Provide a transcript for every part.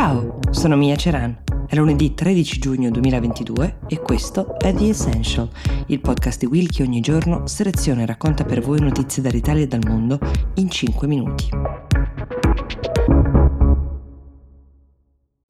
Ciao, sono Mia Ceran. È lunedì 13 giugno 2022 e questo è The Essential, il podcast di Will che ogni giorno seleziona e racconta per voi notizie dall'Italia e dal mondo in 5 minuti.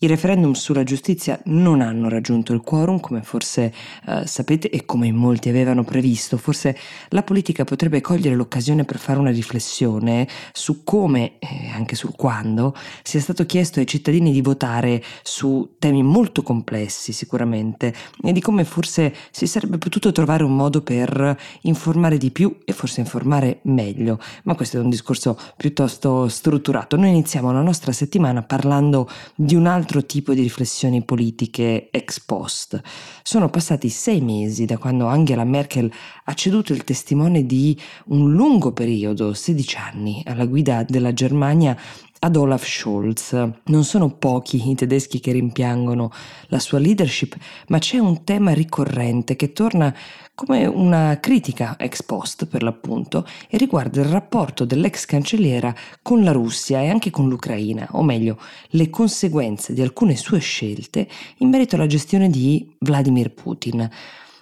I referendum sulla giustizia non hanno raggiunto il quorum, come forse eh, sapete e come molti avevano previsto. Forse la politica potrebbe cogliere l'occasione per fare una riflessione su come e anche sul quando sia stato chiesto ai cittadini di votare su temi molto complessi sicuramente e di come forse si sarebbe potuto trovare un modo per informare di più e forse informare meglio. Ma questo è un discorso piuttosto strutturato. Noi iniziamo la nostra settimana parlando di un altro altro tipo di riflessioni politiche ex post. Sono passati sei mesi da quando Angela Merkel ha ceduto il testimone di un lungo periodo, 16 anni, alla guida della Germania ad Olaf Scholz. Non sono pochi i tedeschi che rimpiangono la sua leadership, ma c'è un tema ricorrente che torna come una critica ex post per l'appunto e riguarda il rapporto dell'ex cancelliera con la Russia e anche con l'Ucraina, o meglio, le conseguenze di alcune sue scelte in merito alla gestione di Vladimir Putin.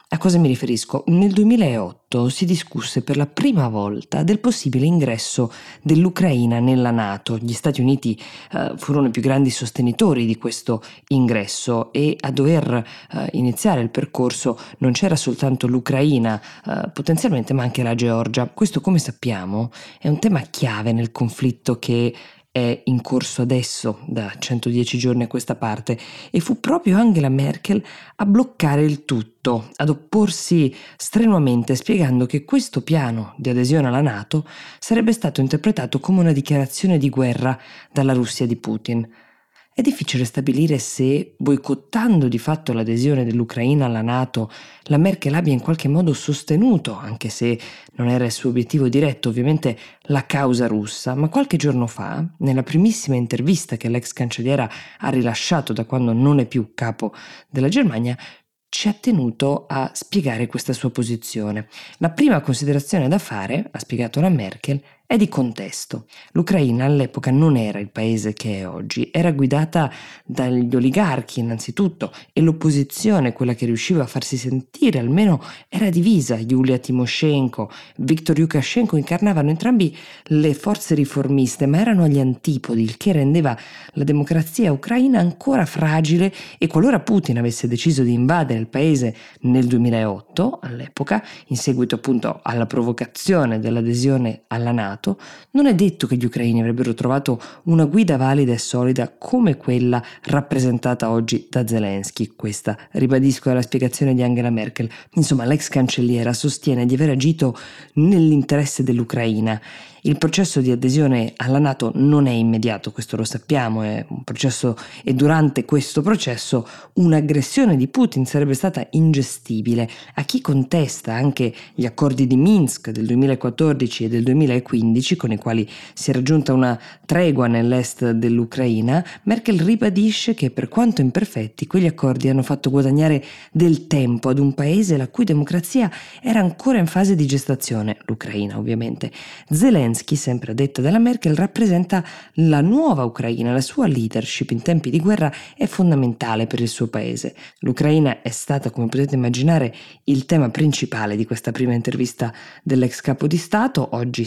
A cosa mi riferisco? Nel 2008 si discusse per la prima volta del possibile ingresso dell'Ucraina nella Nato. Gli Stati Uniti eh, furono i più grandi sostenitori di questo ingresso e a dover eh, iniziare il percorso non c'era soltanto l'Ucraina eh, potenzialmente ma anche la Georgia. Questo come sappiamo è un tema chiave nel conflitto che è in corso adesso da 110 giorni a questa parte e fu proprio Angela Merkel a bloccare il tutto, ad opporsi strenuamente spiegando che questo piano di adesione alla Nato sarebbe stato interpretato come una dichiarazione di guerra dalla Russia di Putin. È difficile stabilire se, boicottando di fatto l'adesione dell'Ucraina alla Nato, la Merkel abbia in qualche modo sostenuto, anche se non era il suo obiettivo diretto, ovviamente la causa russa, ma qualche giorno fa, nella primissima intervista che l'ex cancelliera ha rilasciato da quando non è più capo della Germania, ci ha tenuto a spiegare questa sua posizione. La prima considerazione da fare, ha spiegato la Merkel, è di contesto. L'Ucraina all'epoca non era il paese che è oggi, era guidata dagli oligarchi innanzitutto e l'opposizione, quella che riusciva a farsi sentire almeno, era divisa. Yulia Timoshenko, Viktor Lukashenko incarnavano entrambi le forze riformiste, ma erano agli antipodi, il che rendeva la democrazia ucraina ancora fragile e qualora Putin avesse deciso di invadere il paese nel 2008, all'epoca, in seguito appunto alla provocazione dell'adesione alla NATO, Nato, non è detto che gli ucraini avrebbero trovato una guida valida e solida come quella rappresentata oggi da Zelensky. Questa, ribadisco, è la spiegazione di Angela Merkel. Insomma, l'ex cancelliera sostiene di aver agito nell'interesse dell'Ucraina il processo di adesione alla Nato non è immediato, questo lo sappiamo, è un processo e durante questo processo un'aggressione di Putin sarebbe stata ingestibile. A chi contesta anche gli accordi di Minsk del 2014 e del 2015 con i quali si è raggiunta una tregua nell'est dell'Ucraina, Merkel ribadisce che per quanto imperfetti quegli accordi hanno fatto guadagnare del tempo ad un paese la cui democrazia era ancora in fase di gestazione, l'Ucraina ovviamente. Zelensky sempre detta della Merkel, rappresenta la nuova Ucraina, la sua leadership in tempi di guerra è fondamentale per il suo paese. L'Ucraina è stata, come potete immaginare, il tema principale di questa prima intervista dell'ex capo di Stato, oggi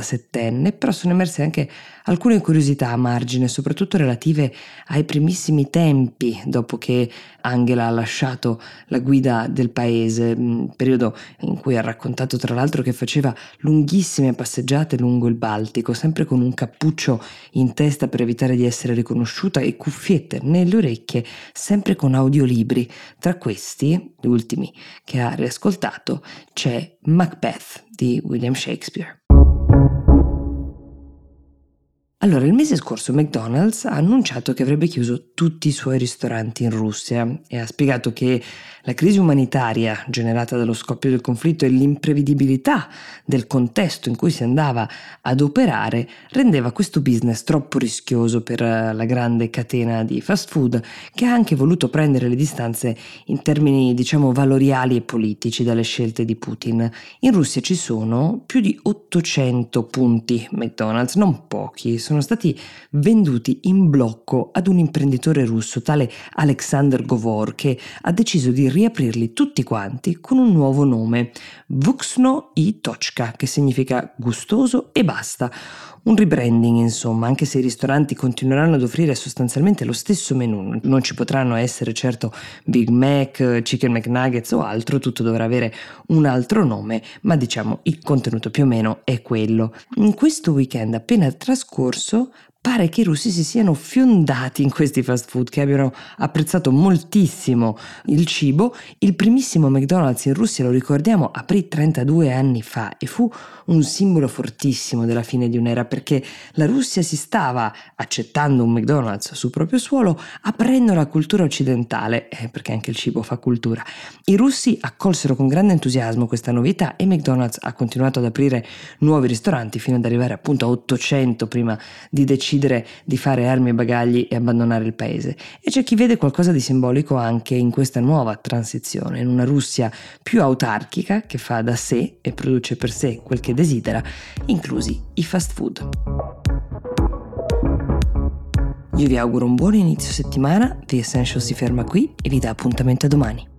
67enne, però sono emerse anche alcune curiosità a margine, soprattutto relative ai primissimi tempi dopo che Angela ha lasciato la guida del paese, periodo in cui ha raccontato tra l'altro che faceva lunghissime passeggiate lungo il Baltico, sempre con un cappuccio in testa per evitare di essere riconosciuta e cuffiette nelle orecchie, sempre con audiolibri. Tra questi, gli ultimi che ha riascoltato, c'è Macbeth di William Shakespeare. Allora, il mese scorso McDonald's ha annunciato che avrebbe chiuso tutti i suoi ristoranti in Russia e ha spiegato che la crisi umanitaria generata dallo scoppio del conflitto e l'imprevedibilità del contesto in cui si andava ad operare rendeva questo business troppo rischioso per eh, la grande catena di fast food che ha anche voluto prendere le distanze in termini diciamo valoriali e politici dalle scelte di Putin. In Russia ci sono più di 800 punti McDonald's, non pochi, sono stati venduti in blocco ad un imprenditore russo tale Alexander Govor che ha deciso di riaprirli tutti quanti con un nuovo nome, Vuxno i Tochka, che significa gustoso e basta. Un rebranding, insomma, anche se i ristoranti continueranno ad offrire sostanzialmente lo stesso menù, non ci potranno essere certo Big Mac, Chicken McNuggets o altro, tutto dovrà avere un altro nome, ma diciamo il contenuto più o meno è quello. In questo weekend appena trascorso So. Pare che i russi si siano fiondati in questi fast food, che abbiano apprezzato moltissimo il cibo. Il primissimo McDonald's in Russia, lo ricordiamo, aprì 32 anni fa e fu un simbolo fortissimo della fine di un'era perché la Russia si stava accettando un McDonald's sul proprio suolo, aprendo la cultura occidentale, eh, perché anche il cibo fa cultura. I russi accolsero con grande entusiasmo questa novità e McDonald's ha continuato ad aprire nuovi ristoranti fino ad arrivare appunto a 800 prima di decidere decidere di fare armi e bagagli e abbandonare il paese. E c'è chi vede qualcosa di simbolico anche in questa nuova transizione, in una Russia più autarchica che fa da sé e produce per sé quel che desidera, inclusi i fast food. Io vi auguro un buon inizio settimana, The Essential si ferma qui e vi dà appuntamento a domani.